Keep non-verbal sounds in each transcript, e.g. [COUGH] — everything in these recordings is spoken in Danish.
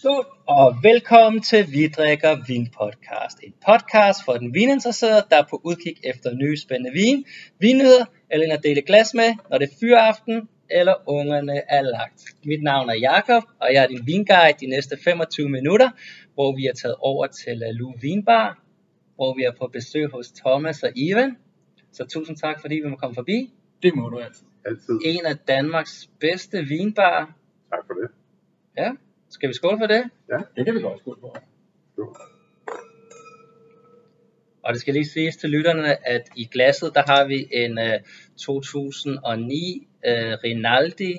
Skål og velkommen til Vi drikker vin podcast. En podcast for den vininteresserede, der er på udkig efter nye spændende vin, vinnyheder eller en at dele glas med, når det er fyraften eller ungerne er lagt. Mit navn er Jakob og jeg er din vinguide de næste 25 minutter, hvor vi er taget over til Lalu Vinbar, hvor vi er på besøg hos Thomas og Ivan. Så tusind tak, fordi vi må komme forbi. Det må du altid. Altid. En af Danmarks bedste vinbarer. Tak for det. Ja, skal vi skåle for det? Det kan vi godt skåle på. Jo. Og det skal lige siges til lytterne, at i glasset, der har vi en uh, 2009 uh, Rinaldi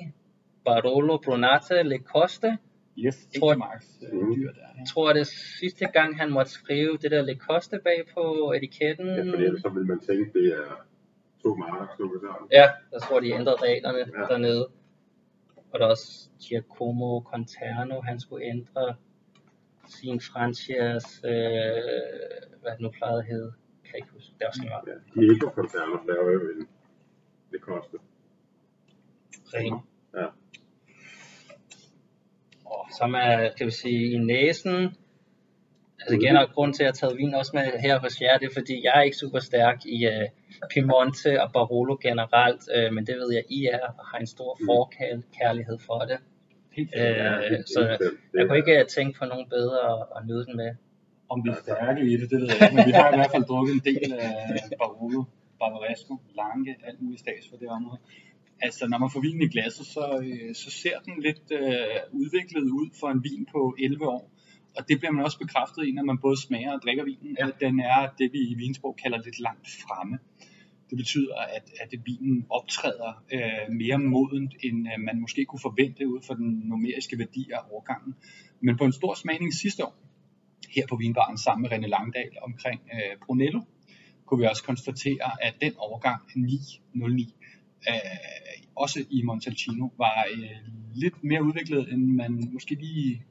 Barolo Brunate Le Coste. Yes, Tror- ikke Marks øh, Mhm. dyr der. Ja. Jeg tror, det er sidste gang, han måtte skrive det der Le Coste bag på etiketten. Ja, fordi ellers så vil man tænke, det er to marker, der. Ja, jeg tror, de ændrede reglerne ja. Ja. dernede. Og der er også Giacomo Conterno, han skulle ændre sin franchise, øh, hvad det nu plejede at hedde. Kan jeg ikke huske. Det er også meget. Ja, Diego Concerno laver jo en det koster. Ren. Ja. Og som er, kan vi sige, i næsen. Altså igen, og grund til, at jeg har taget vin også med her hos jer, det er fordi, jeg er ikke super stærk i uh, Piemonte og Barolo generelt, uh, men det ved jeg, I er, og har en stor Mm. forkærlighed for det. Helt Øh, så Jeg kunne ikke uh, tænke på nogen bedre at, nyde den med. Om vi er stærke i det, det ved jeg ikke, men vi har i hvert fald drukket en del af Barolo, Barbaresco, Lange, alt muligt stats for det område. Altså, når man får vinen i glasset, så, øh, så ser den lidt øh, udviklet ud for en vin på 11 år. Og det bliver man også bekræftet i, når man både smager og drikker vinen, Ja. at den er det, vi i vinsprog kalder lidt langt fremme. Det betyder, at, at vinen optræder øh, mere modent, end øh, man måske kunne forvente ud fra den numeriske værdi af årgangen. Men på en stor smagning sidste år, her på vinbaren sammen med René Langdal omkring øh, Brunello, kunne vi også konstatere, at den overgang 909, øh, også i Montalcino, var øh, lidt mere udviklet, end man måske lige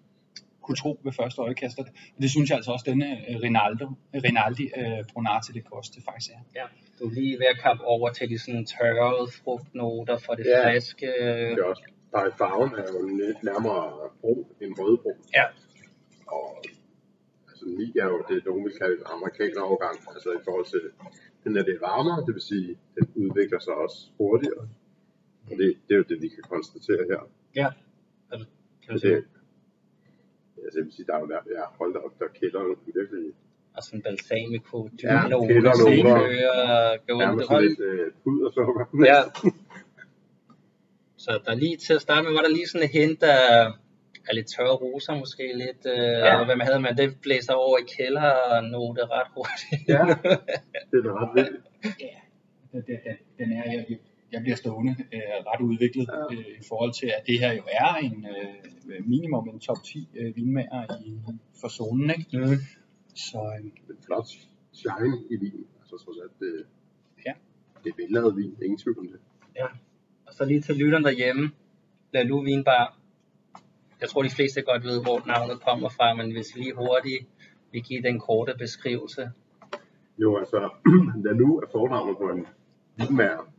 kunne tro ved første øjekast. Og det synes jeg altså også, denne øh, Rinaldo, Rinaldi øh, Brunate det koste faktisk er. Ja. Du er lige ved at kappe over til de sådan tørrede frugtnoter for det Ja. friske. Det er også, bare i farven er jo lidt nærmere brun end rødbrun. Ja. Og altså 9 er jo det, nogen vil kalde en amerikaner overgang. Altså i forhold til, den er det varmere, det vil sige, den udvikler sig også hurtigere. Og det, det er jo det, vi kan konstatere her. Ja. Altså, kan det? Altså, jeg vil sige, der er jo der, ja, hold da op, der kælder jo virkelig Og sådan balsamico, Ja, dynote, kælder ja, noter. gå nærmest sådan lidt øh, pudersukker. Ja. Så der lige til at starte med, var der lige sådan et hint af, af lidt tørre roser måske lidt, øh, ja. hvad man havde, men det blæser over i kældernote ret hurtigt. Ja. [LAUGHS] det er da ret vildt. Ja, den, den, den er, jeg, jeg bliver stående øh, ret udviklet Ja. øh, i forhold til, at det her jo er en øh, minimum en top 10 øh, vinmager i, for zonen. Ikke? Mm. Så øh, en flot shine i vinen. Altså trods alt, det, Ja. det er vellavet vin, ingen tvivl om det. Ja. Og så lige til lytteren derhjemme, Lalu Vinbar. Jeg tror de fleste godt ved, hvor navnet kommer fra, men hvis vi lige hurtigt vil give den korte beskrivelse. Jo, altså, [CLEARS THROAT] Lalu er fornavnet på en vinmager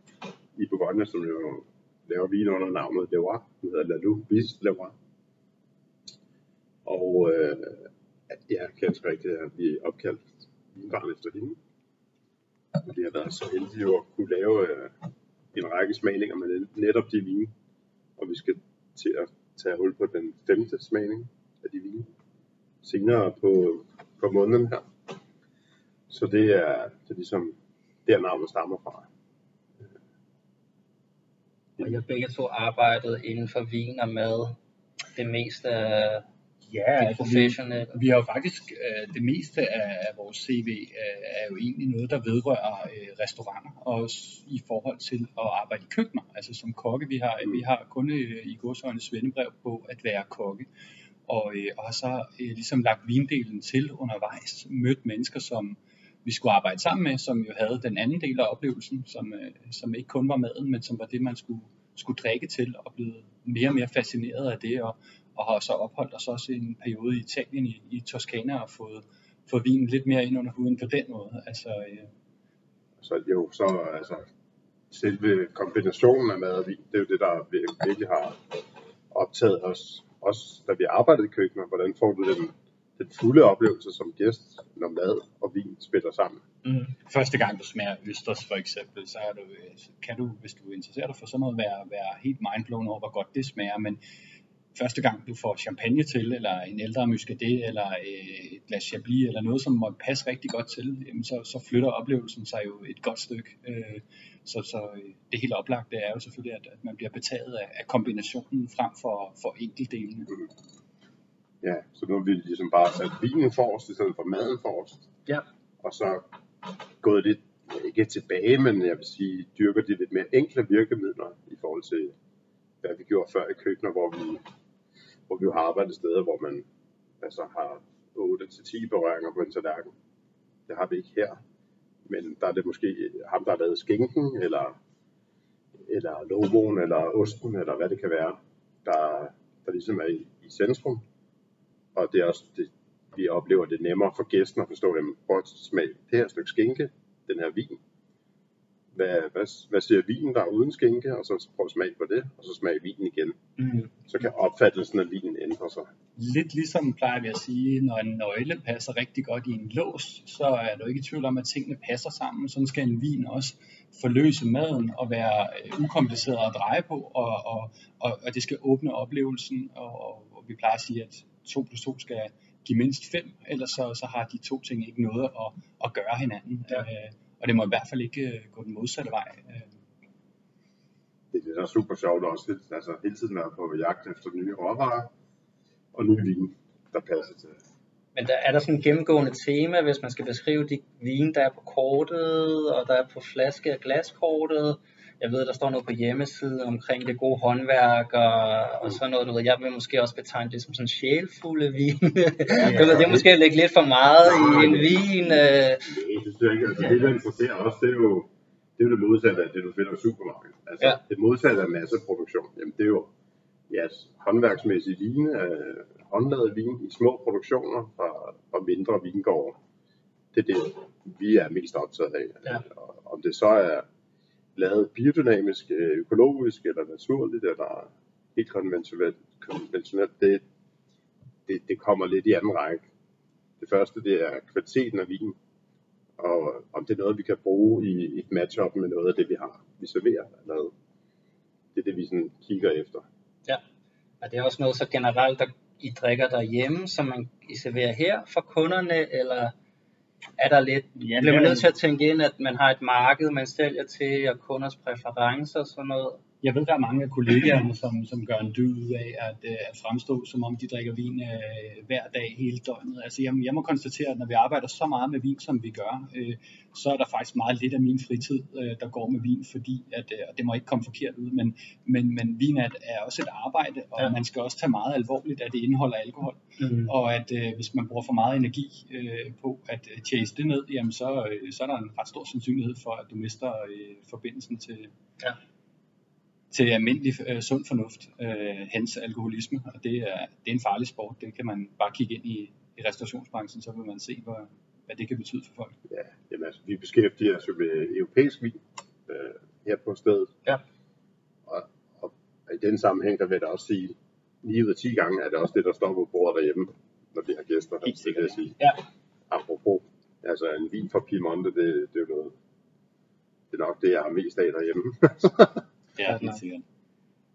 i Bourgogne, som jo laver vin under navnet Leroy. Den hedder Lalu Bis Leroy. Og øh, ja, ganske rigtigt, at vi opkaldt vinbarn efter hende. Vi har været så heldige at kunne lave øh, en række smagninger med netop de vine. Og vi skal til at tage hul på den femte smagning af de vine senere på, på måneden her. Så det er, det er ligesom der navnet stammer fra. Og jeg begge to arbejdet inden for vin og mad. Det meste af ja, det altså, vi, professionelle. vi har jo faktisk øh, det meste af, af vores CV øh, er jo egentlig noget, der vedrører øh, restauranter, og også i forhold til at arbejde i køkkener. Altså som kokke, vi har, vi har kun øh, i godsøjne svendebrev på at være kokke. Og, øh, og har så øh, ligesom lagt vindelen til undervejs, mødt mennesker, som vi skulle arbejde sammen med, som jo havde den anden del af oplevelsen, som, øh, som ikke kun var maden, men som var det, man skulle, skulle drikke til, og blev mere og mere fascineret af det, og, og har så opholdt os også i en periode i Italien, i, i Toskana, og fået, fået vinen lidt mere ind under huden på den måde. Altså, øh, Så jo, så altså, selve kombinationen af mad og vin, det er jo det, der virkelig har optaget os også da vi arbejdede i køkkenet, hvordan får du den, den fulde oplevelse som gæst, når mad og vin spiller sammen. Mm. Første gang du smager østers for eksempel, så er du, kan du, hvis du interesserer dig for sådan noget, være, være helt mindblown over, hvor godt det smager, men første gang du får champagne til, eller en ældre muscadet, eller øh, et glas chablis, eller noget, som må passe rigtig godt til, jamen så, så flytter oplevelsen sig jo et godt stykke. Øh, så, så øh, det helt oplagte er jo selvfølgelig, at, at man bliver betaget af, af kombinationen frem for, for enkeltdelene. Mm. Ja, så nu har vi ligesom bare sat vinen forrest, i stedet for maden forrest. Ja. Og så gået lidt, ikke tilbage, men jeg vil sige, dyrker de lidt mere enkle virkemidler i forhold til, hvad vi gjorde før i køkkener, hvor vi hvor vi jo har arbejdet steder, hvor man altså har 8-10 berøringer på en tallerken. Det har vi ikke her. Men der er det måske ham, der har lavet skinken, eller, eller logoen, eller osten, eller hvad det kan være, der, der ligesom er i, i centrum. Og det er også det, vi oplever det nemmere for gæsten at forstå, dem. prøv at smage det her stykke skinke, den her vin. Hvad, hvad, hvad siger vinen der er uden skinke, og så prøv at smage på det, og så smage vinen igen. Mm. Så kan opfattelsen af vinen ændre sig. Lidt ligesom plejer vi at sige, når en nøgle passer rigtig godt i en lås, så er du ikke i tvivl om, at tingene passer sammen. Sådan skal en vin også forløse maden og være øh, ukompliceret at dreje på, og, og, og, og det skal åbne oplevelsen, og, og vi plejer at sige, at 2 plus 2 skal give mindst 5, ellers så, så har de to ting ikke noget at, at gøre hinanden. Ja. Øh, og det må i hvert fald ikke øh, gå den modsatte vej. Øh. Det er så super sjovt også, altså hele tiden være på jagt efter nye råvarer og nye vin, der passer til. Men der er der sådan et gennemgående tema, hvis man skal beskrive de vine, der er på kortet, og der er på flaske- og glaskortet. Jeg ved, der står noget på hjemmesiden omkring det gode håndværk og, og sådan noget. Du ved, jeg vil måske også betegne det som sådan sjælfulde vin. Ja, du ved, det er måske lægge lidt for meget i en vin. Øh. Nej, det synes jeg ikke. Altså, det, der interesserer os, det er jo det, er jo det modsatte af det, du finder i supermarkedet. Altså, ja. det modsatte af masseproduktion, jamen det er jo ja, håndværksmæssige vine, øh, håndlavet vin i små produktioner fra, fra mindre vingårde. Det er det, vi er mest optaget af. Ja. Og om det så er lavet biodynamisk, øh, økologisk eller naturligt, eller helt konventionelt, konventionelt det, det, det kommer lidt i anden række. Det første, det er kvaliteten af vin, og om det er noget, vi kan bruge i et matchup med noget af det, vi har, vi serverer. Eller det er det, vi sådan kigger efter. Ja, og det er også noget så generelt, der I drikker derhjemme, som man I serverer her for kunderne, eller er der lidt, ja, bliver man nødt til at tænke ind, at man har et marked, man sælger til, og kunders præferencer og sådan noget? Jeg ved, der er mange af kollegaerne, som, som gør en dyd ud af at, øh, at fremstå, som om de drikker vin øh, hver dag hele døgnet. Altså, jeg, jeg må konstatere, at når vi arbejder så meget med vin, som vi gør, øh, så er der faktisk meget lidt af min fritid, øh, der går med vin, fordi, at, øh, og det må ikke komme forkert ud, men, men, men vin er, er også et arbejde, og ja. man skal også tage meget alvorligt, at det indeholder alkohol. Mm. Og at øh, hvis man bruger for meget energi øh, på at øh, chase det ned, jamen så, øh, så er der en ret stor sandsynlighed for, at du mister øh, forbindelsen til, ja til almindelig øh, sund fornuft, øh, hens alkoholisme, og det er, det er en farlig sport. Det kan man bare kigge ind i, i restaurationsbranchen, så vil man se, hvor, hvad det kan betyde for folk. Ja, jamen altså, vi beskæftiger os jo med europæisk vin øh, her på stedet. Ja. Og, og i den sammenhæng, der vil jeg da også sige, 9 ud af 10 gange er det også det, der står på bordet derhjemme, når vi har gæster. Helt det, sige. Ja. Apropos, altså en vin fra Piemonte, det, det er jo noget, det er nok det, jeg har mest af derhjemme. [LAUGHS] Ja, helt sikkert.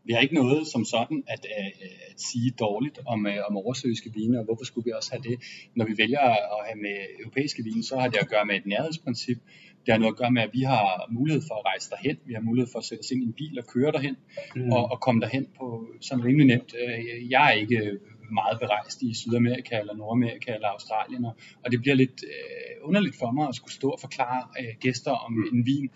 Vi har ikke noget som sådan at, at, at sige dårligt om, øh, om oversøiske vine, og hvorfor skulle vi også have det? Når vi vælger at have med europæiske vine, så har det at gøre med et nærhedsprincip. Det har noget at gøre med, at vi har mulighed for at rejse derhen. Vi har mulighed for at sætte os ind i en bil og køre derhen, mm. og, og komme derhen på sådan rimelig nemt. Øh, jeg er ikke meget berejst i Sydamerika eller Nordamerika eller Australien, og det bliver lidt øh, underligt for mig at skulle stå og forklare øh, gæster om mm. en vin,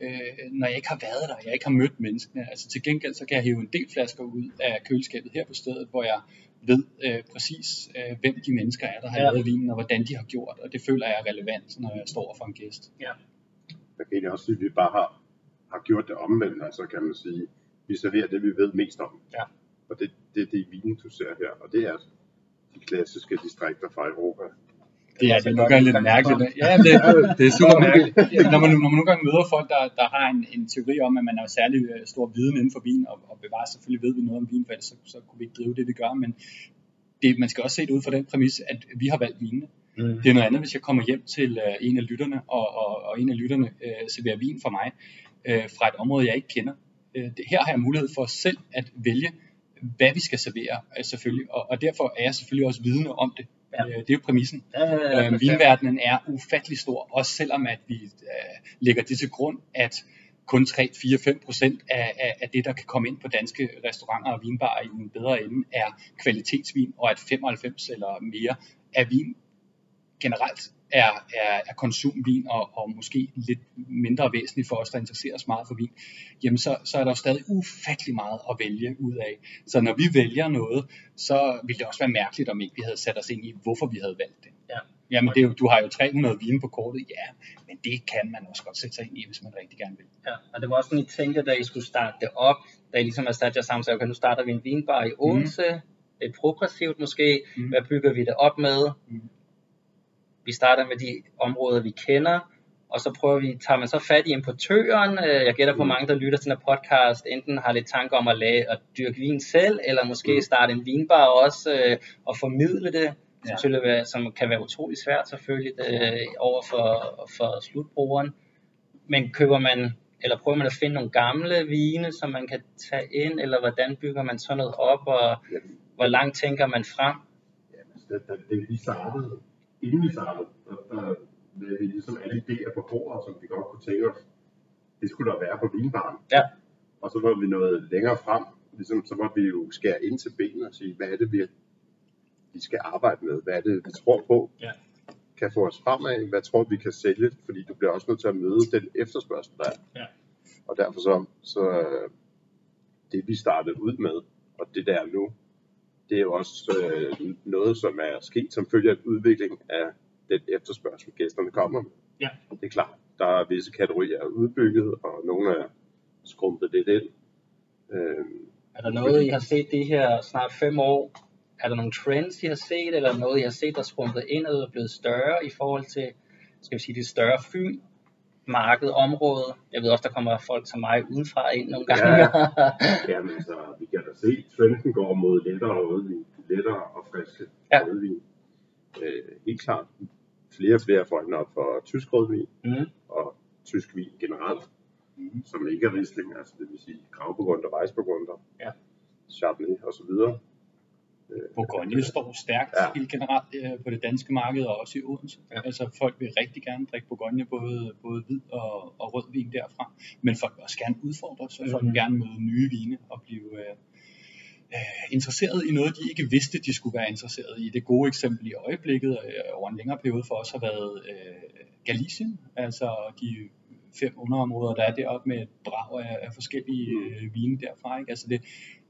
øh, når jeg ikke har været der, jeg ikke har mødt menneskene. Altså til gengæld så kan jeg hive en del flasker ud af køleskabet her på stedet, hvor jeg ved øh, præcis, øh, hvem de mennesker er, der har ja. lavet vinen, og hvordan de har gjort, og det føler jeg er relevant, når jeg står for en gæst. Ja. Jeg kan egentlig også sige, at vi bare har, har gjort det omvendt, altså kan man sige, vi serverer det, vi ved mest om. Ja. Og det, det er det vinen, du ser her, og det er de klassiske distrikter fra Europa. Det er, det er nogle gange lidt mærkeligt. Ja, det, det er super mærkeligt. Når man, når man nogle gange møder folk, der, der har en, en teori om, at man har særlig øh, stor viden inden for vin, og, og bevarer selvfølgelig ved vi noget om vin, for ellers så, så kunne vi ikke drive det, vi gør, men det, man skal også se det ud fra den præmis, at vi har valgt vinene. Mm. Det er noget andet, hvis jeg kommer hjem til øh, en af lytterne, og, og, og en af lytterne øh, serverer vin for mig øh, fra et område, jeg ikke kender. Øh, det, her har jeg mulighed for selv at vælge, hvad vi skal servere, øh, selvfølgelig. Og, og derfor er jeg selvfølgelig også vidne om det. Ja. Øh, det er jo præmissen. Ja, ja, ja, Øh, vinverdenen er ufattelig stor, også selvom at vi øh, lægger det til grund, at kun 3-4-5 procent af, af, af det, der kan komme ind på danske restauranter og vinbarer i den bedre ende, er kvalitetsvin, og at 95 eller mere af vin generelt er, er, er konsumvin, og, og måske lidt mindre væsentligt for os, der interesserer os meget for vin, jamen så, så er der jo stadig ufattelig meget at vælge ud af. Så når vi vælger noget, så ville det også være mærkeligt, om ikke vi havde sat os ind i, hvorfor vi havde valgt det. Ja. Jamen, det er jo, du har jo 300 vine på kortet, ja, men det kan man også godt sætte sig ind i, hvis man rigtig gerne vil. Ja, og det var også sådan, I tænkte, da I skulle starte det op, da I ligesom sat jer sammen, så okay, nu starter vi en vinbar i Odense, mm. lidt progressivt måske, mm. hvad bygger vi det op med? Mhm. Vi starter med de områder, vi kender, og så prøver vi, tager man så fat i importøren, Øh, jeg gætter på Mm. mange, der lytter til den her podcast, enten har lidt tanker om at lade at dyrke vin selv, eller måske Mm. starte en vinbar også, øh, og formidle det, Ja. selvfølgelig som kan være utrolig svært selvfølgelig øh, over for, for slutbrugeren. Men køber man, eller prøver man at finde nogle gamle vine, som man kan tage ind, eller hvordan bygger man sådan noget op, og hvor langt tænker man frem? jamen, altså, da, da, da vi startede, inden vi startede, der, der lagde vi ligesom alle idéer på bordet, som vi godt kunne tænke os. Det skulle der være på vinbaren. Ja. Og så var vi nået længere frem, ligesom, så var vi jo skære ind til benet og sige, hvad er det, vi, vi skal arbejde med? Hvad er det, vi tror på? Ja. kan få os fremad, hvad tror vi kan sælge, fordi du bliver også nødt til at møde den efterspørgsel, der er. Ja. Og derfor så, så øh, det vi startede ud med, og det der er nu, det er jo også øh, noget, som er sket som følge af udvikling af den efterspørgsel, gæsterne kommer med. Ja. Det er klart, der er visse kategorier udbygget, og nogle er skrumpet lidt ind. Øh, Er der noget, I har set de her snart fem år? Er der nogle trends, I har set, eller noget, I har set, der er skrumpet ind og er blevet større i forhold til, skal vi sige, det større Fyn? Marked, område. Jeg ved også, der kommer folk som mig udenfra ind nogle gange. Ja. Jamen [LAUGHS] altså, vi kan da se, at trenden går mod lettere rødvin, lettere og friske Ja. rødvin. Øh, helt klart, flere og flere øjnene op for tysk rødvin mm. og tysk vin generelt, mm. som ikke er Riesling, altså det vil sige gravburgunder, Weissburgunder, Ja. Chardonnay osv. Bourgogne står stærkt Ja. helt generelt øh, på det danske marked og også i Odense. Ja. Altså folk vil rigtig gerne drikke Bourgogne, både, både hvid og, og rød vin derfra. Men folk vil også gerne udfordres, så folk Mhm. vil gerne møde nye vine og blive øh, øh, interesseret i noget, de ikke vidste, de skulle være interesseret i. Det gode eksempel i øjeblikket øh, over en længere periode for os har været øh, Galicien, altså de fem underområder, der er deroppe med et brag af, af forskellige øh, vine derfra. Ikke? Altså det,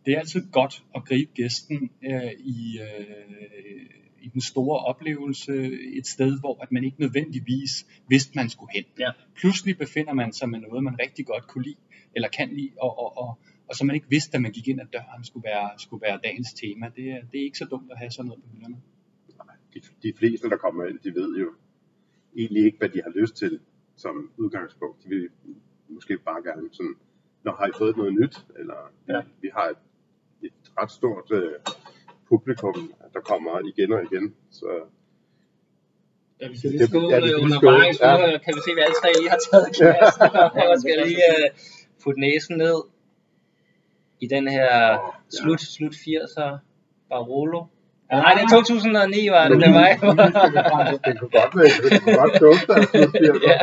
det er altid godt at gribe gæsten øh, i, øh, i den store oplevelse et sted, hvor at man ikke nødvendigvis vidste, man skulle hen. Ja. Pludselig befinder man sig med noget, man rigtig godt kunne lide, eller kan lide, og, og, og, og som man ikke vidste, da man gik ind ad døren, skulle være, skulle være dagens tema. Det, er- det er ikke så dumt at have sådan noget på hylderne. De, de fleste, der kommer ind, de ved jo egentlig ikke, hvad de har lyst til som udgangspunkt. De vil måske bare gerne sådan, når har I fået noget nyt? Eller Ja. vi har et, et ret stort øh, publikum, der kommer igen og igen. Så Ja, vi skal Det- lige skåle ja, vi undervejs. skåle, ja. Nu kan vi se, at vi alle tre lige har taget glassen, [LAUGHS] og skal lige uh, putte næsen ned i den her ja. slut, slut 80'er Barolo. Ja, nej, det er 2009 var det, det var [LAUGHS] det kunne godt være, det kunne godt dufte af slutbier. ja.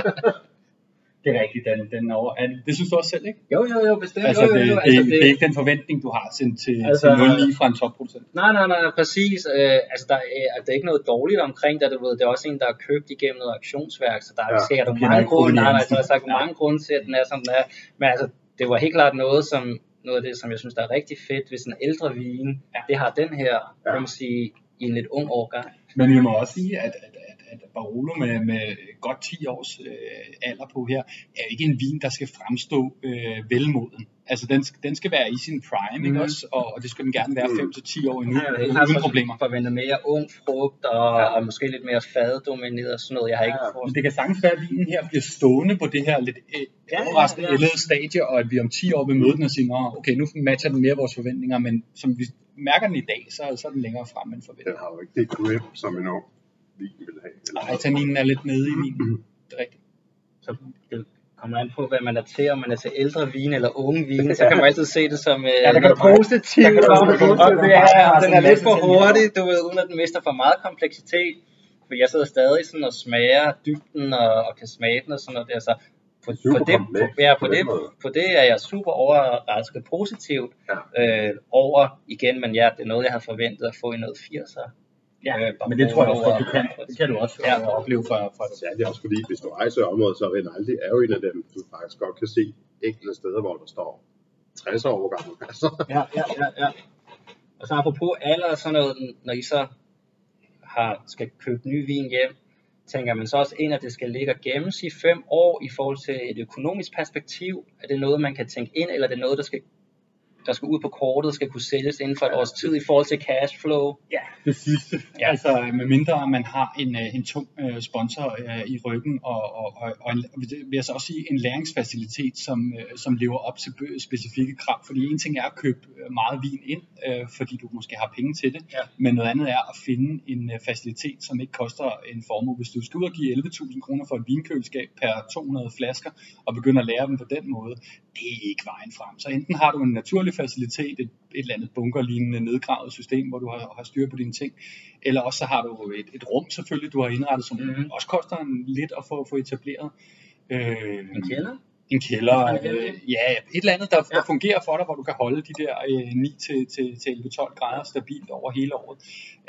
Det er rigtigt, den, den over. Er det, det synes du også selv, ikke? Jo, jo, jo, bestemt. Altså, jo, jo, det, jo, det, altså, det, det er ikke den forventning, du har til, til, Altså- til 09 fra en topproducent. Nej, nej, nej, præcis. Øh, altså, der er, der er ikke noget dårligt omkring det, du ved. Det er også en, der er købt igennem noget auktionsværk, så der er Ja, sikkert kender mange grunde, nej, nej, proveniensen. der er sagt Ja. mange grunde til, at den er, som den er. Men altså, det var helt klart noget, som noget af det, som jeg synes, der er rigtig fedt sådan en ældre vin. Ja. Det har den her, Ja. kan man sige, i en lidt ung årgang. Men vi må også sige, at, at, at, at Barolo med, med godt 10 års øh, alder på her, er ikke en vin, der skal fremstå øh, velmoden. Altså den, den skal være i sin prime, mm. ikke Mhm. også? Og, og det skal den gerne være 5-10 år endnu, har uden altså problemer. forventet mere ung frugt og, ja. og måske lidt mere faddomineret og sådan noget. Jeg har ikke Men forestillet det kan sagtens være, at vinen her bliver stående på det her lidt øh, Ja, overraskende ja, ja. stadie, og at vi om 10 år vil møde den og sige, Nå, okay, nu matcher den mere vores forventninger, men som vi mærker den i dag, så, så er den længere frem end Den forventet. har jo ikke det grip, som en ung vin vil have. Eller Nej, tanninen er lidt nede i vinen. Det er rigtigt. så det kommer an på, hvad man er til, om man er til ældre vin eller unge vin, så kan man altid se det som øh, Ja, der kan noget du positivt. der kan du du det er, den er lidt for hurtig, du ved, uden at den mister for meget kompleksitet. For jeg sidder stadig sådan og smager dybden og, og kan smage den og sådan noget der, så på, på, Super det, på, ja, på på, det, på det er jeg super overrasket positivt Ja. øh, over igen, men ja, det er noget, jeg havde forventet at få i noget 80'er. Ja, Øh, men det tror jeg også, at du kan. Det kan du også Ja. ja. opleve fra, fra det. Særligt også fordi, hvis du rejser i området, så er Rinaldi er jo en af dem, du faktisk godt kan se enkelte steder, hvor der står 60 år gammel. [LAUGHS] Altså, Ja, ja, ja, ja. Og så apropos alder og sådan noget, når I så har, skal købe ny vin hjem, tænker man så også ind, at det skal ligge og gemmes i fem år i forhold til et økonomisk perspektiv? Er det noget, man kan tænke ind, eller er det noget, der skal, der skal ud på kortet, skal kunne sælges inden for et års tid i forhold til cash flow? Ja, det sidste. Ja. Altså, med mindre man har en, øh, en tung øh, sponsor øh, i ryggen, og, og, og, og en, vil jeg så også sige, en læringsfacilitet, som, som lever op til specifikke krav. Fordi en ting er at købe meget vin ind, fordi du måske har penge til det, Ja. men noget andet er at finde en facilitet, som ikke koster en formue. Hvis du skal ud og give 11.000 kroner for et vinkøleskab per 200 flasker, og begynde at lære dem på den måde, det er ikke vejen frem. Så enten har du en naturlig facilitet, et, et eller andet bunkerlignende nedgravet system, hvor du har, har styr på dine ting, eller også så har du et, et rum selvfølgelig, du har indrettet, som mm-hmm. også koster en lidt at få, få etableret. Øh, En kælder? en kælder, øh, ja, et eller andet, der, Ja. der fungerer for dig, hvor du kan holde de der øh, 9 til, til, til 11-12 grader stabilt over hele året.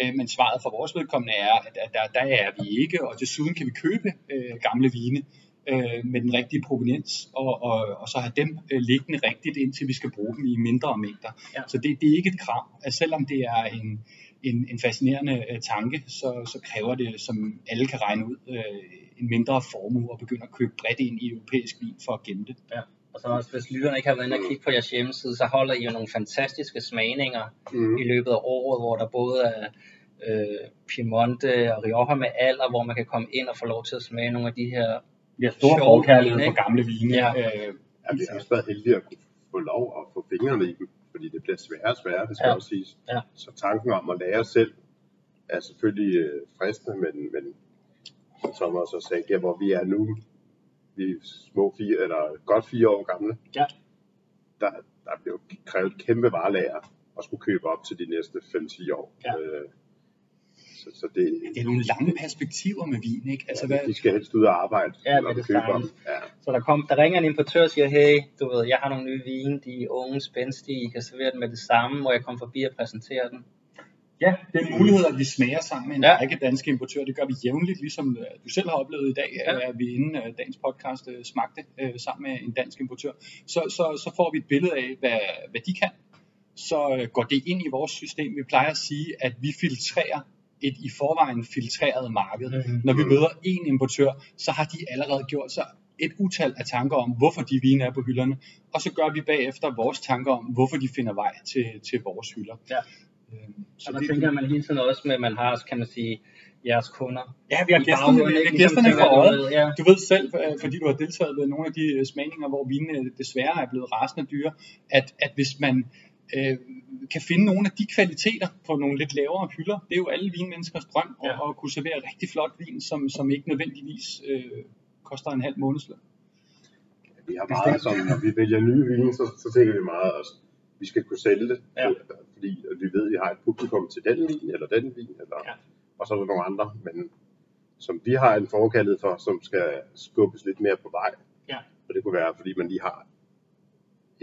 Øh, men svaret for vores vedkommende er, at, at der, der er vi ikke, og desuden kan vi købe øh, gamle vine øh, med den rigtige proveniens, og, og, og så have dem øh, liggende rigtigt, indtil vi skal bruge dem i mindre mængder. Ja. Så det, det er ikke et krav, at selvom det er en, en, en fascinerende øh, tanke, så, så kræver det, som alle kan regne ud, øh, en mindre formue at begynde at købe bredt ind i europæisk vin for at gemme det. Ja. Og så også, hvis lytterne ikke har været inde og kigge på jeres hjemmeside, så holder I jo nogle fantastiske smagninger mm. i løbet af året, hvor der både er øh, Piemonte og Rioja med alder, hvor man kan komme ind og få lov til at smage nogle af de her Vi har stor Sjov forkærlighed vin, for gamle vine. Ja. Øh, Ja, vi har også været heldige at kunne få lov at få fingrene i dem, fordi det bliver sværere og sværere, det skal Ja. også siges. Ja. Så tanken om at lære selv er selvfølgelig øh, fristende, men, men som Thomas også sagde, ja, hvor vi er nu, vi er små fire, eller godt fire år gamle, Ja. der, der bliver jo krævet et kæmpe varelager at skulle købe op til de næste 5-10 år. Ja. Øh, så, så det, det er nogle lange perspektiver med vin, ikke? Altså, hvad, de skal helst ud og arbejde, Ja, med de det køber samme. Ja. Så der, kom, der ringer en importør og siger, hey, du ved, jeg har nogle nye vine, de er unge, spændstige, I kan servere dem med det samme, må jeg komme forbi og præsentere den? ja, det er en mulighed, at vi smager sammen med en Ja. ja. række danske importører. Det gør vi jævnligt, ligesom øh, du selv har oplevet i dag, Ja. ja. at vi inden øh, dagens podcast øh, smagte sammen med en dansk importør. Så, så, så får vi et billede af, hvad, hvad de kan. Så går det ind i vores system. Vi plejer at sige, at vi filtrerer et i forvejen filtreret marked. Mhm. Når vi møder en importør, så har de allerede gjort sig et utal af tanker om, hvorfor de vine er på hylderne, og så gør vi bagefter vores tanker om, hvorfor de finder vej til, til vores hylder. Ja. Øhm, Så der tænker man hele tiden også med, at man har, kan man sige, jeres kunder. Ja, vi har gæsterne, vi har Ligesom gæsterne for øjet. Ja. Du ved selv, øh, fordi du har deltaget ved nogle af de øh, smagninger, hvor vinene desværre er blevet rasende dyre, at, at hvis man øh, kan finde nogle af de kvaliteter på nogle lidt lavere hylder, det er jo alle vinmenneskers drøm, Ja. ja. at, at kunne servere rigtig flot vin, som, som ikke nødvendigvis øh, koster en halv månedsløn. Vi har meget som, når vi vælger nye vine, så, så tænker vi meget også, vi skal kunne sælge det, Ja. fordi at vi ved, at vi har et publikum til den vin, eller den vin, eller, Ja. og så er der nogle andre, men som vi har en forkærlighed for, som skal skubbes lidt mere på vej. Ja. Og det kunne være, fordi man lige har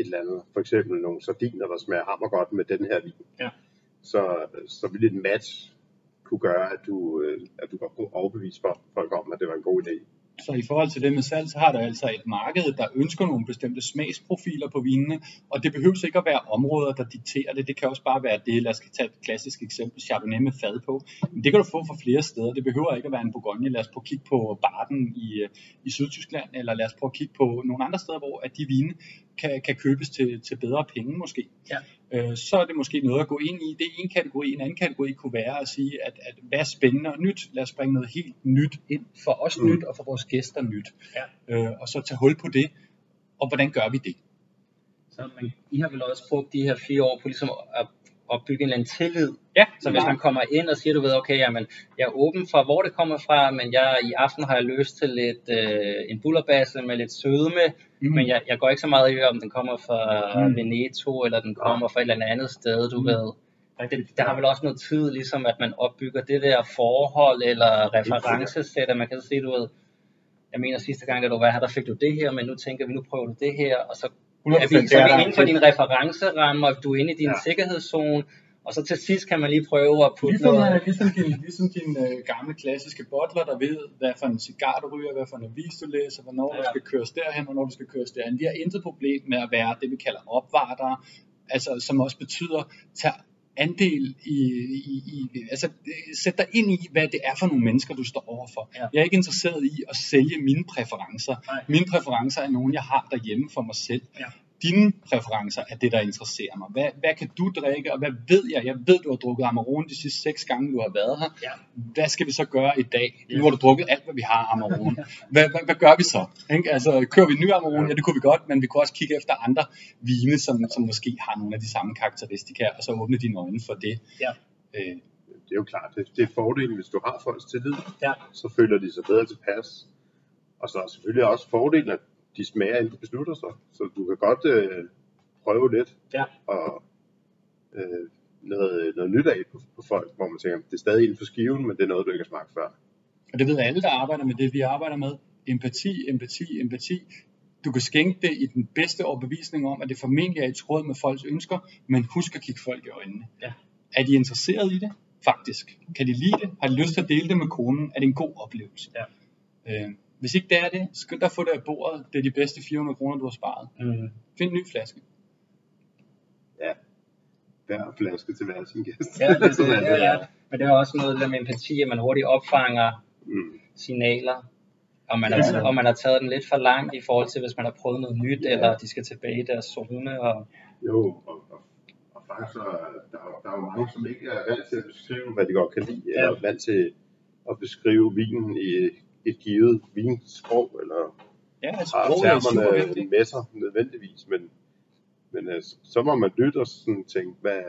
et eller andet, for eksempel nogle sardiner, der smager hammer godt med den her vin. Ja. Så, så vil et match kunne gøre, at du, øh, at du kan overbevise for- folk om, at det var en god idé. Så i forhold til det med salg, så har der altså et marked, der ønsker nogle bestemte smagsprofiler på vinene, og det behøver ikke at være områder, der dikterer det. Det kan også bare være det, lad os tage et klassisk eksempel, Chardonnay med fad på. Men det kan du få fra flere steder. Det behøver ikke at være en Bourgogne. Lad os prøve at kigge på Baden i, øh, i Sydtyskland, eller lad os prøve at kigge på nogle andre steder, hvor at de vine kan, kan købes til, til bedre penge måske. Ja. Øh, så er det måske noget at gå ind i. Det er en kategori. En anden kategori kunne være at sige, at, at hvad er spændende og nyt? Lad os bringe noget helt nyt ind for os mm. nyt og for vores gæster nyt. Ja. Øh, og så tage hul på det. Og hvordan gør vi det? Så man, I har vel også brugt de her fire år på ligesom at opbygge en eller anden tillid. Ja, Så hvis man kommer ind og siger, du ved, okay, jamen, jeg er åben for, hvor det kommer fra, men jeg, i aften har jeg lyst til lidt, øh, en bullerbasse med lidt sødme, Mm. men jeg, jeg går ikke så meget i, om den kommer fra Mm. Veneto, eller den kommer fra et eller andet sted, du Mm. mm. ved. Det, der har vel også noget tid, ligesom at man opbygger det der forhold, eller referencesæt, at man kan se, du ved, jeg mener sidste gang, da du var her, der fik du det her, men nu tænker vi, nu prøver du det her, og så 100% er vi, så er vi der inden for din referenceramme, og du er inde i din Ja. ja. sikkerhedszone, og så til sidst kan man lige prøve at putte Ligesom, noget... ligesom din, ligesom din øh, gamle klassiske bottler, der ved, hvad for en cigar du ryger, hvad for en avis du læser, hvornår ja. du Ja. skal køres derhen, hvornår du skal køres derhen. De har intet problem med at være det, vi kalder opvartere, altså, som også betyder, tag andel i, i, i altså sæt dig ind i, hvad det er for nogle mennesker, du står overfor. Ja. Jeg er ikke interesseret i at sælge mine præferencer. Nej. Mine præferencer er nogle, jeg har derhjemme for mig selv. Ja. Dine præferencer er det, der interesserer mig. Hvad, hvad kan du drikke, og hvad ved jeg? Jeg ved, du har drukket Amarone de sidste seks gange, du har været her. Ja. Hvad skal vi så gøre i dag? Nu har du drukket alt, hvad vi har Amarone. [LAUGHS] Hvad, hvad, hvad gør vi så? Ikke? Altså, kører vi en ny Amarone? Ja, det kunne vi godt, men vi kunne også kigge efter andre vine, som, som måske har nogle af de samme karakteristika, og så åbne dine øjne for det. Ja. Øh, Det er jo klart, det, det er fordelen, hvis du har folks tillid, Ja. så føler de sig bedre tilpas. Og så er selvfølgelig også fordelen, at de smager, inden de beslutter sig. Så du kan godt øh, prøve lidt Ja. og øh, noget, noget nyt af på, på folk, hvor man tænker, det er stadig inden for skiven, men det er noget, du ikke har smagt før. Og det ved alle, der arbejder med det, vi arbejder med. Empati, empati, empati. Du kan skænke det i den bedste overbevisning om, at det formentlig er i tråd med folks ønsker, men husk at kigge folk i øjnene. Ja. Er de interesseret i det? Faktisk. Kan de lide det? Har de lyst til at dele det med konen? Er det en god oplevelse? Ja. Øh, hvis ikke det er det, skynd dig at få det af bordet. Det er de bedste 400 kroner, du har sparet. Mm. Find en ny flaske. Ja. Hver flaske til hver sin gæst. Ja, det, [LAUGHS] det, Sådan er det, ja, ja. Men det er også noget der med empati, at man hurtigt opfanger Mm. signaler, og man, Ja. har, og man har taget den lidt for langt i forhold til, hvis man har prøvet noget nyt, Ja. eller de skal tilbage i deres zone. Og, Jo, og, og, og faktisk er der, er jo- der er jo mange, som ikke er vant til at beskrive, hvad de godt kan lide, Ja. eller er vant til at beskrive vinen i et givet vinsprog, eller Ja, altså, har er termerne med sig nødvendigvis, men, men øh, så må man lytte og sådan tænke, hvad,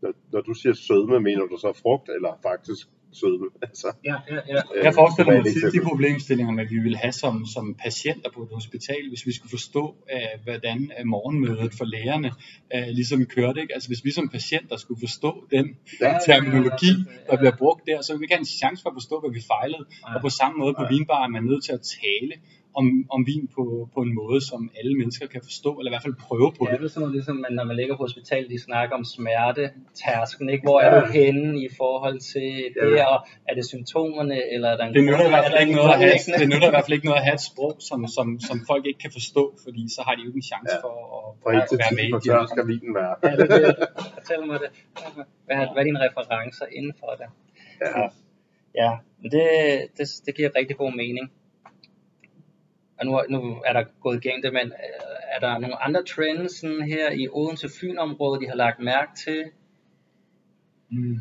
når, når du siger sødme, mener du så frugt, eller faktisk sødme? Altså, ja, ja, ja. øh, Jeg forestiller mig tit de problemstillinger, man vi ville have som, som patienter på et hospital, hvis vi skulle forstå, uh, hvordan uh, morgenmødet for lægerne uh, ligesom kørte. Ikke? Altså hvis vi som patienter skulle forstå den Ja, terminologi, ja, ja, ja. der bliver brugt der, så ville vi ikke have en chance for at forstå, hvad vi fejlede. Nej. Og på samme måde på vinbar er man nødt til at tale om, om vin på, på en måde, som alle mennesker kan forstå, eller i hvert fald prøve på Ja, det. det er sådan noget, ligesom, at når man ligger på hospitalet, de snakker om smerte, tærsken, ikke? Hvor er du henne i forhold til det, Ja. og er det symptomerne, eller er der en Det nytter, i hvert er fald der ikke noget at have, det nytter i hvert fald ikke noget at have et sprog, som, som, som folk ikke kan forstå, fordi så har de jo ikke en chance Ja. for at, 1 til at være 10, med i tør dialogen. skal vinen være. Ja, det er det. Fortæl mig det. Hvad er, hvad er dine referencer inden for det? Ja. Ja, men det, det, det giver rigtig god mening. Og nu, nu er der gået igennem det, men øh, er der nogle andre trends sådan her i Odense Fyn-området, de har lagt mærke til? Mm.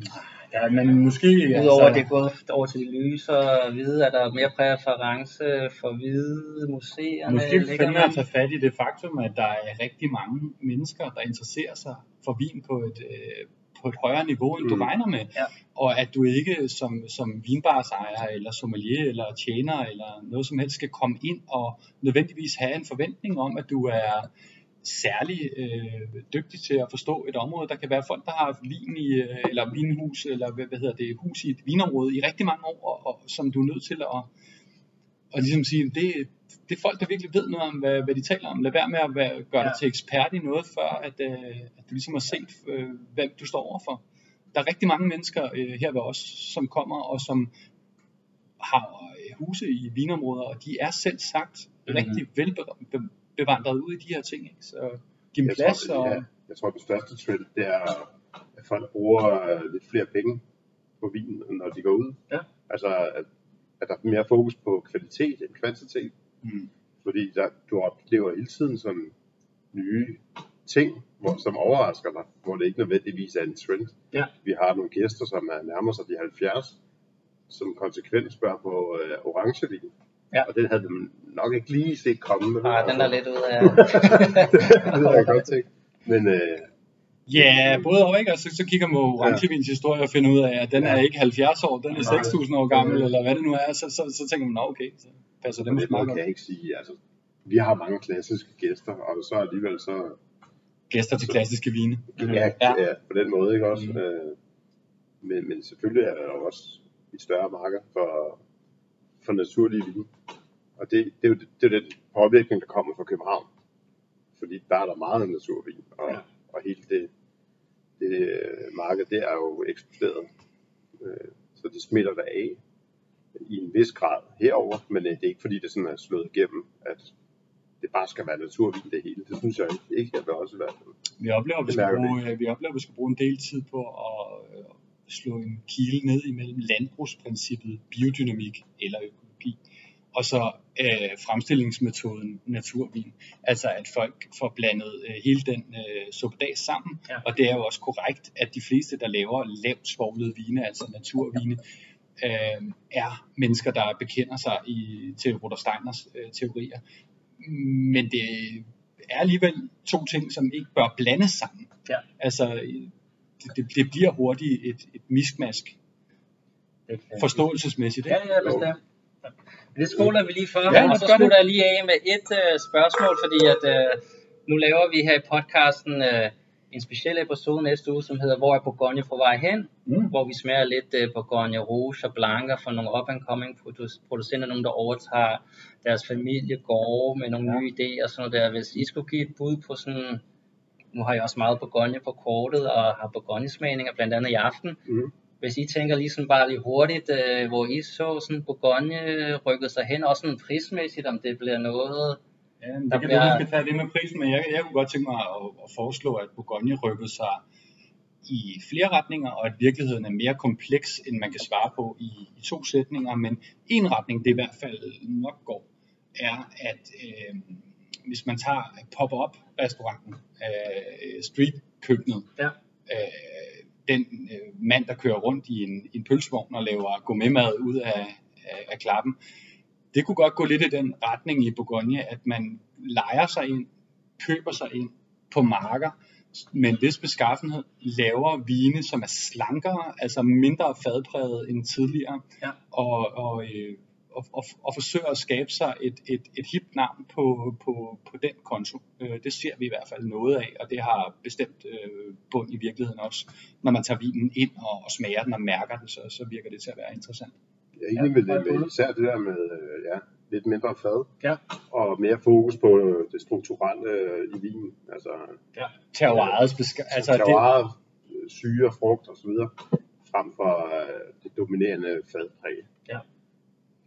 Ja, men måske... Udover at det er gået over til de lyse og hvide, er der mere præference for hvide museerne? Måske fandme man- at tage fat i det faktum, at der er rigtig mange mennesker, der interesserer sig for vin på et, øh, på et højere niveau, end mm. du regner med. Ja. Og at du ikke som, som vinbarsejer, eller sommelier, eller tjener, eller noget som helst, skal komme ind og nødvendigvis have en forventning om, at du er særlig øh, dygtig til at forstå et område. Der kan være folk, der har haft vin i, øh, eller vinhus, eller hvad, hvad hedder det, hus i et vinområde i rigtig mange år, og, og som du er nødt til at, og ligesom sige, det, det er folk, der virkelig ved noget om, hvad, hvad de taler om. Lad være med at være, gøre ja. dig til ekspert i noget, før at, øh, at du ligesom har set, øh, hvad du står overfor. Der er rigtig mange mennesker øh, her ved os, som kommer og som har øh, huse i vinområder, og de er selv sagt Mhm. rigtig velbevandret ud i de her ting. Ikke? Så giv dem plads. tror, og, ja, jeg tror, den største trend, det er, at folk bruger øh, lidt flere penge på vin, når de går ud. Ja. Altså, at, at der er mere fokus på kvalitet end kvantitet. Mm. Fordi der, du oplever hele tiden sådan nye ting, hvor, som overrasker dig, hvor det ikke nødvendigvis er en trend. Ja. Vi har nogle gæster, som er nærmer sig de 70, som konsekvent spørger på øh, orangevin. Ja. Og den havde man nok ikke lige set komme. Ah, den er lidt ud af... [LAUGHS] det er jeg godt tænkt. Men øh, Ja, både og ikke, og så, så kigger man på orangevins historie og finder ud af, at den er ikke 70 år, den er Nej. 6.000 år gammel, eller hvad det nu er, så, så, så tænker man, okay, så passer det måske meget kan jeg ikke sige. Altså, vi har mange klassiske gæster, og så alligevel så Gæster til klassiske vine. Ja, Ja. ja. på den måde, ikke også? Mm. Øh, men, men selvfølgelig er der jo også et større marked for, for naturlige vine. Og det, det, er jo, det er jo den påvirkning, der kommer fra København. Fordi der er der meget naturvin, og, Ja. Og hele det, det øh, marked, det er jo eksploderet. Øh, så det smitter der af i en vis grad herover, men øh, det er ikke fordi, det sådan er slået igennem, at det bare skal være naturvin det hele. Det synes jeg ikke, jeg vil også fald. Vi oplever, at vi skal, bruge, øh, vi oplever, at vi skal bruge en del tid på at slå en kile ned imellem landbrugsprincippet, biodynamik eller økologi, og så øh, fremstillingsmetoden naturvin. Altså at folk får blandet øh, hele den øh, suppedas sammen, Ja. og det er jo også korrekt, at de fleste, der laver lavt svoglede vine, altså naturvine, øh, er mennesker, der bekender sig i, til Rudolf Steiners øh, teorier. Men det er alligevel to ting, som ikke bør blandes sammen. Ja. Altså, det, det, bliver hurtigt et, et miskmask, forståelsesmæssigt. Ja, Ikke? ja, bestemt. Det skoler vi lige for, Ja, og så slutter jeg lige af med et øh, spørgsmål, fordi at øh, nu laver vi her i podcasten øh, en speciel episode næste uge, som hedder Hvor er Bourgogne på vej hen? Mm. Hvor vi smager lidt øh, Bourgogne Rouge og Blanca fra nogle up-and-coming produ- producenter, nogen der overtager deres familiegårde med nogle Ja. nye idéer og sådan noget der. Hvis I skulle give et bud på sådan, nu har jeg også meget Bourgogne på kortet og har Bourgogne-smagninger blandt andet i aften, Mm. Hvis I tænker lige sådan bare lige hurtigt, øh, hvor I så sådan Bourgogne rykket sig hen, også sådan prismæssigt, om det bliver noget. Ja, men Der det kan bliver- bliver... vi skal tage det med prisen, men jeg, jeg kunne godt tænke mig at, at foreslå, at Bourgogne rykkede sig i flere retninger, og at virkeligheden er mere kompleks, end man kan svare på i, i to sætninger. Men en retning, det i hvert fald nok går, er, at øh, hvis man tager pop-up restauranten, øh, street-køkkenet, Ja. øh, den øh, mand, der kører rundt i en, en pølsevogn og laver gourmetmad ud af, af, af klappen, det kunne godt gå lidt i den retning i Bourgogne, at man leger sig ind, køber sig ind på marker med en vis beskaffenhed, laver vine, som er slankere, altså mindre fadpræget end tidligere, Ja. og, og, øh, og, og, og forsøger at skabe sig et, et, et hip navn på, på, på den konto. Øh, det ser vi i hvert fald noget af, og det har bestemt øh, bund i virkeligheden også. Når man tager vinen ind og, og smager den og mærker den, så, så virker det til at være interessant. Jeg er enig med, Ja, det, med især det der med øh, ja, lidt mindre fad, Ja. og mere fokus på øh, det strukturelle i vinen. Altså, Terroirets beska- altså det, terroir, øh, syre, frugt osv. frem for det dominerende fadpræg. Ja.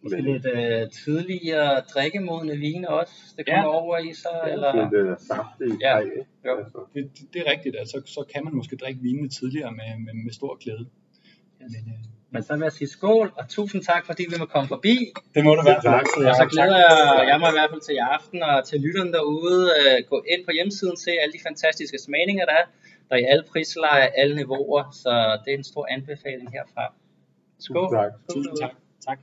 Men, Måske lidt øh, tidligere drikkemodne vine også, det kommer ja. over i sig, ja, eller? lidt øh, saftig Ja. Jo. Altså, det, det, det er rigtigt, altså så kan man måske drikke vinene tidligere med, med, med stor glæde. Men, øh, Men så vil jeg sige skål, og tusind tak, fordi vi må komme forbi. det må du være. Tak. Og så glæder jeg, jeg mig i hvert fald til i aften, og til lytterne derude, øh, gå ind på hjemmesiden, se alle de fantastiske smagninger, der er. Der er i alle prisleje, alle niveauer, så det er en stor anbefaling herfra. Skål. tak. Tusind tak. tak.